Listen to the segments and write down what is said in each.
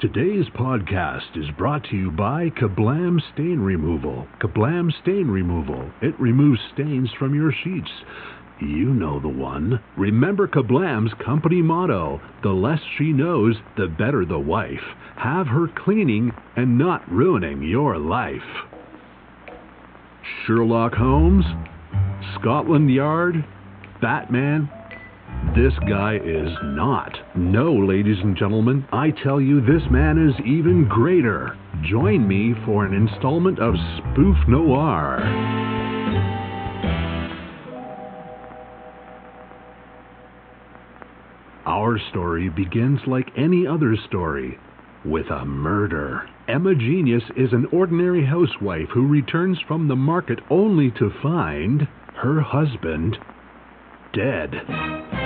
Today's podcast is brought to you by Kablam Stain Removal. Kablam Stain Removal. It removes stains from your sheets. You know the one. Remember Kablam's company motto the less she knows, the better the wife. Have her cleaning and not ruining your life. Sherlock Holmes? Scotland Yard? Batman? This guy is not. No, ladies and gentlemen, I tell you, this man is even greater. Join me for an installment of Spoof Noir. Our story begins like any other story with a murder. Emma Genius is an ordinary housewife who returns from the market only to find her husband dead.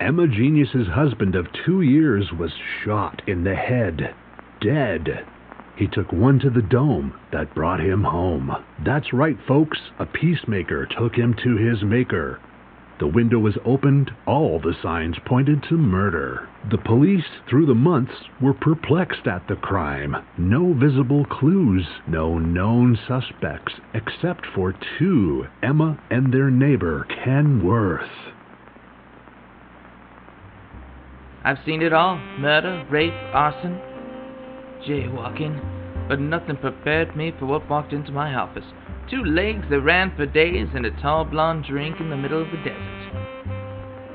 Emma Genius's husband of two years was shot in the head, dead. He took one to the dome that brought him home. That's right, folks. A peacemaker took him to his maker. The window was opened, all the signs pointed to murder. The police, through the months, were perplexed at the crime. No visible clues, no known suspects, except for two Emma and their neighbor, Ken Worth. I've seen it all murder, rape, arson, jaywalking. But nothing prepared me for what walked into my office. Two legs that ran for days and a tall blonde drink in the middle of the desert.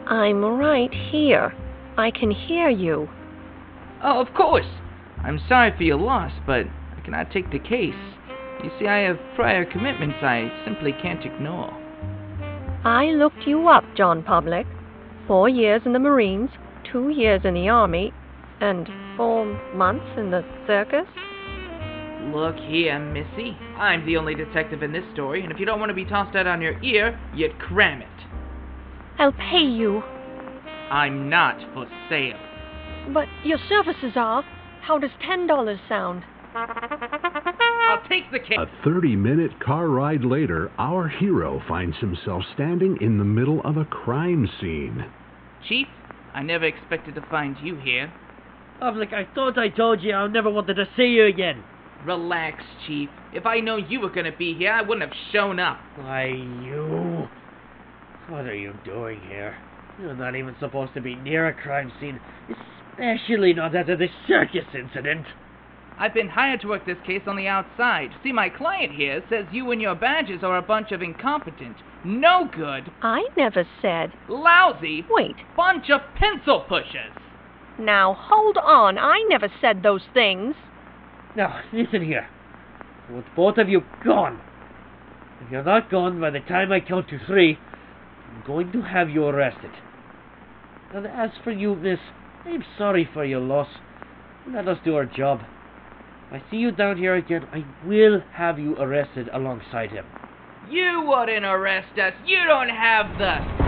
I'm right here. I can hear you. Oh, of course. I'm sorry for your loss, but I cannot take the case. You see, I have prior commitments I simply can't ignore. I looked you up, John Public. Four years in the Marines, two years in the Army, and four months in the circus. Look here, Missy. I'm the only detective in this story, and if you don't want to be tossed out on your ear, you'd cram it. I'll pay you. I'm not for sale. But your services are. How does ten dollars sound? I'll take the case. A 30 minute car ride later, our hero finds himself standing in the middle of a crime scene. Chief, I never expected to find you here. Public, I thought I told you I never wanted to see you again. Relax, Chief. If I know you were gonna be here, I wouldn't have shown up. Why, you. What are you doing here? You're not even supposed to be near a crime scene, especially not after the circus incident. I've been hired to work this case on the outside. See, my client here says you and your badges are a bunch of incompetent, no good, I never said. lousy, Wait. bunch of pencil pushers. Now hold on. I never said those things. Now, listen here. Want both of you gone. If you're not gone by the time I count to three, I'm going to have you arrested. And as for you, miss, I'm sorry for your loss. Let us do our job. If I see you down here again, I will have you arrested alongside him. You wouldn't arrest us. You don't have the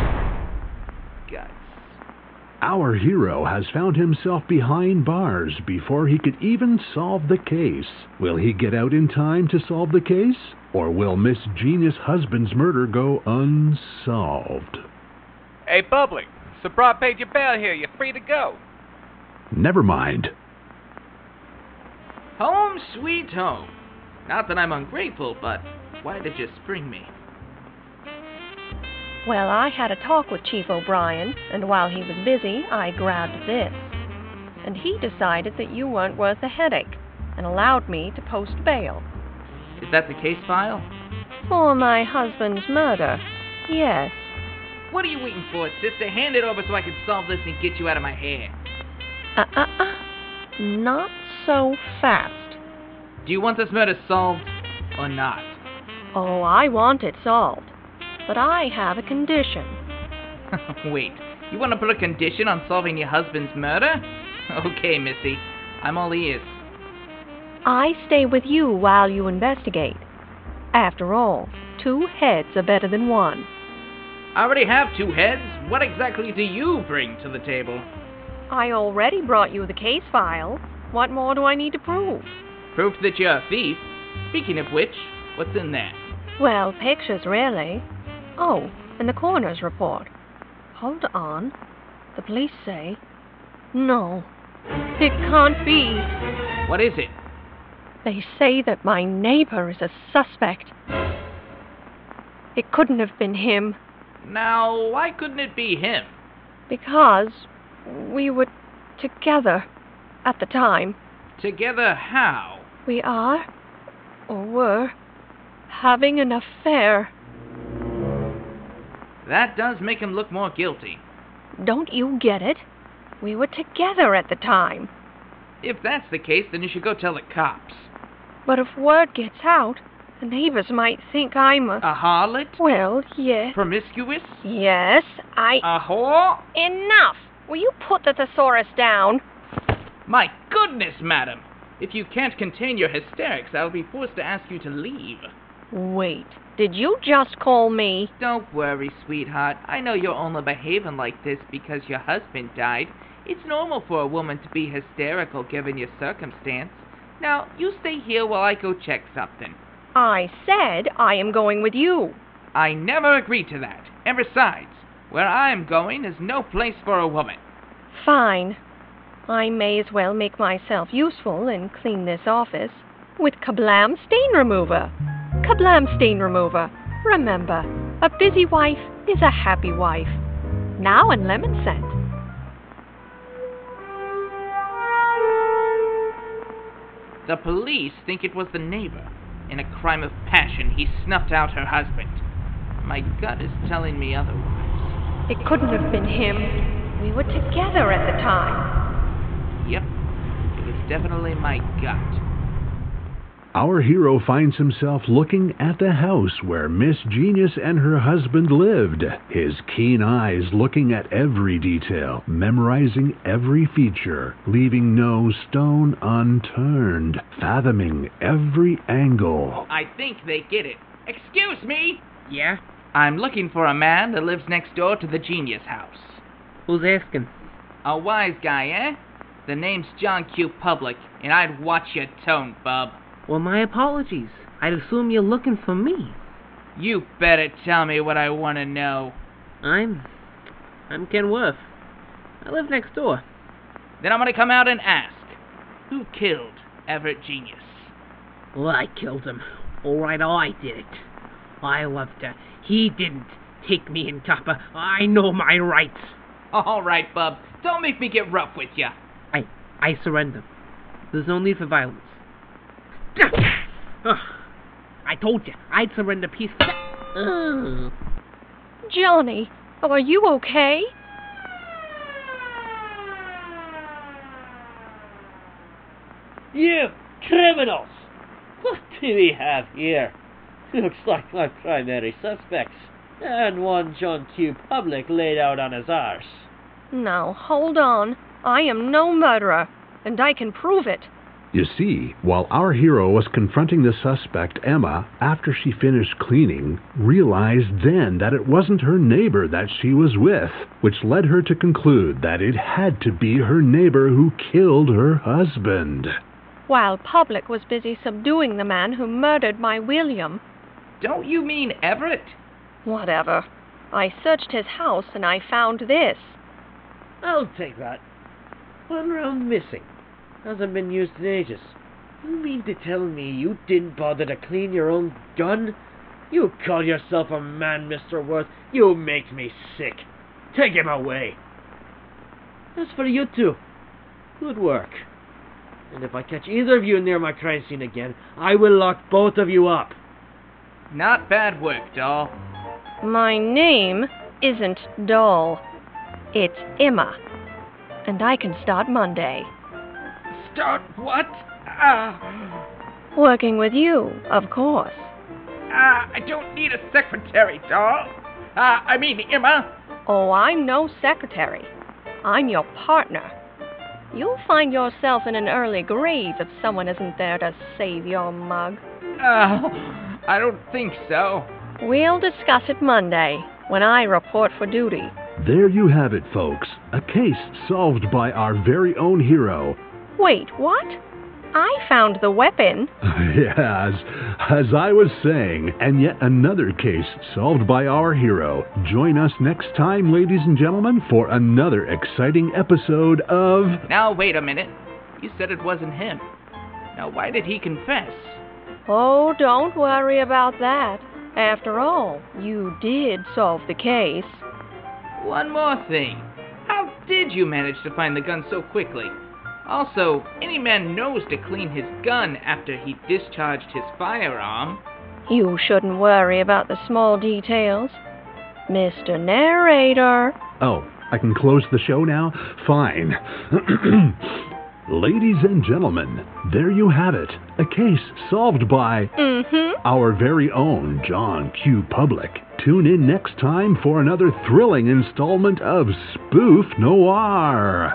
guts. Our hero has found himself behind bars before he could even solve the case. Will he get out in time to solve the case? Or will Miss Genius' husband's murder go unsolved? Hey, Public. Sabra paid your bail here. You're free to go. Never mind. Home sweet home. Not that I'm ungrateful, but why did you spring me? Well, I had a talk with Chief O'Brian, and while he was busy, I grabbed this. And he decided that you weren't worth a headache and allowed me to post bail. Is that the case file? For my husband's murder. Yes. What are you waiting for, sister? Hand it over so I can solve this and get you out of my hair. Uh uh uh. Not so fast. Do you want this murder solved or not? Oh, I want it solved. But I have a condition. Wait, you want to put a condition on solving your husband's murder? Okay, Missy. I'm all ears. I stay with you while you investigate. After all, two heads are better than one. I already have two heads. What exactly do you bring to the table? I already brought you the case file. What more do I need to prove? Proof that you're a thief. Speaking of which, what's in there? Well, pictures, really. Oh, and the coroner's report. Hold on. The police say No, it can't be. What is it? They say that my neighbor is a suspect. It couldn't have been him Now, why couldn't it be him? because we were together at the time. Together how? We are, or were, having an affair. That does make him look more guilty. Don't you get it? We were together at the time. If that's the case, then you should go tell the cops. But if word gets out, the neighbors might think I'm a. A harlot? Well, yes. Promiscuous? Yes, I. A whore? Enough! Will you put the thesaurus down? My goodness, madam! If you can't contain your hysterics, I'll be forced to ask you to leave. Wait, did you just call me? Don't worry, sweetheart. I know you're only behaving like this because your husband died. It's normal for a woman to be hysterical given your circumstance. Now, you stay here while I go check something. I said I am going with you. I never agreed to that. And besides, where I'm going is no place for a woman. Fine. I may as well make myself useful and clean this office with Kablam Stain Remover. Kablam Stain Remover. Remember, a busy wife is a happy wife. Now in lemon scent. The police think it was the neighbor. In a crime of passion, he snuffed out her husband. My gut is telling me otherwise. It couldn't have been him. We were together at the time. Yep, it was definitely my gut. Our hero finds himself looking at the house where Miss Genius and her husband lived, his keen eyes looking at every detail, memorizing every feature, leaving no stone unturned, fathoming every angle. I think they get it. Excuse me! Yeah? I'm looking for a man that lives next door to the genius house. Who's asking? A wise guy, eh? The name's John Q. Public, and I'd watch your tone, bub. Well, my apologies. I'd assume you're looking for me. You better tell me what I want to know. I'm. I'm Ken Worth. I live next door. Then I'm gonna come out and ask who killed Everett Genius? Well, I killed him. All right, I did it. I loved her. He didn't. Take me in, copper. I know my rights. All right, bub. Don't make me get rough with ya. I. I surrender. There's no need for violence. Ugh. I told you, I'd surrender peacefully. Ugh. Johnny, are you okay? You criminals! What do we have here? Looks like my primary suspects. And one John Q. Public laid out on his arse. Now, hold on. I am no murderer, and I can prove it. You see, while our hero was confronting the suspect, Emma, after she finished cleaning, realized then that it wasn't her neighbor that she was with, which led her to conclude that it had to be her neighbor who killed her husband. While Public was busy subduing the man who murdered my William. Don't you mean Everett? Whatever. I searched his house and I found this. I'll take that. One round missing. Hasn't been used in ages. You mean to tell me you didn't bother to clean your own gun? You call yourself a man, Mr. Worth. You make me sick. Take him away. As for you two, good work. And if I catch either of you near my crime scene again, I will lock both of you up. Not bad work, doll. My name isn't Doll. It's Emma. And I can start Monday. Start what? Ah, Working with you, of course. ah, I don't need a secretary, doll. Ah, I mean Emma. Oh, I'm no secretary. I'm your partner. You'll find yourself in an early grave if someone isn't there to save your mug. Ah, I don't think so. We'll discuss it Monday when I report for duty. There you have it, folks. A case solved by our very own hero. Wait, what? I found the weapon. yes, as I was saying, and yet another case solved by our hero. Join us next time, ladies and gentlemen, for another exciting episode of. Now, wait a minute. You said it wasn't him. Now, why did he confess? Oh, don't worry about that. After all, you did solve the case. One more thing. How did you manage to find the gun so quickly? Also, any man knows to clean his gun after he discharged his firearm. You shouldn't worry about the small details. Mr. Narrator. Oh, I can close the show now? Fine. Ladies and gentlemen, there you have it. A case solved by Mm-hmm. our very own John Q. Public. Tune in next time for another thrilling installment of Spoof Noir.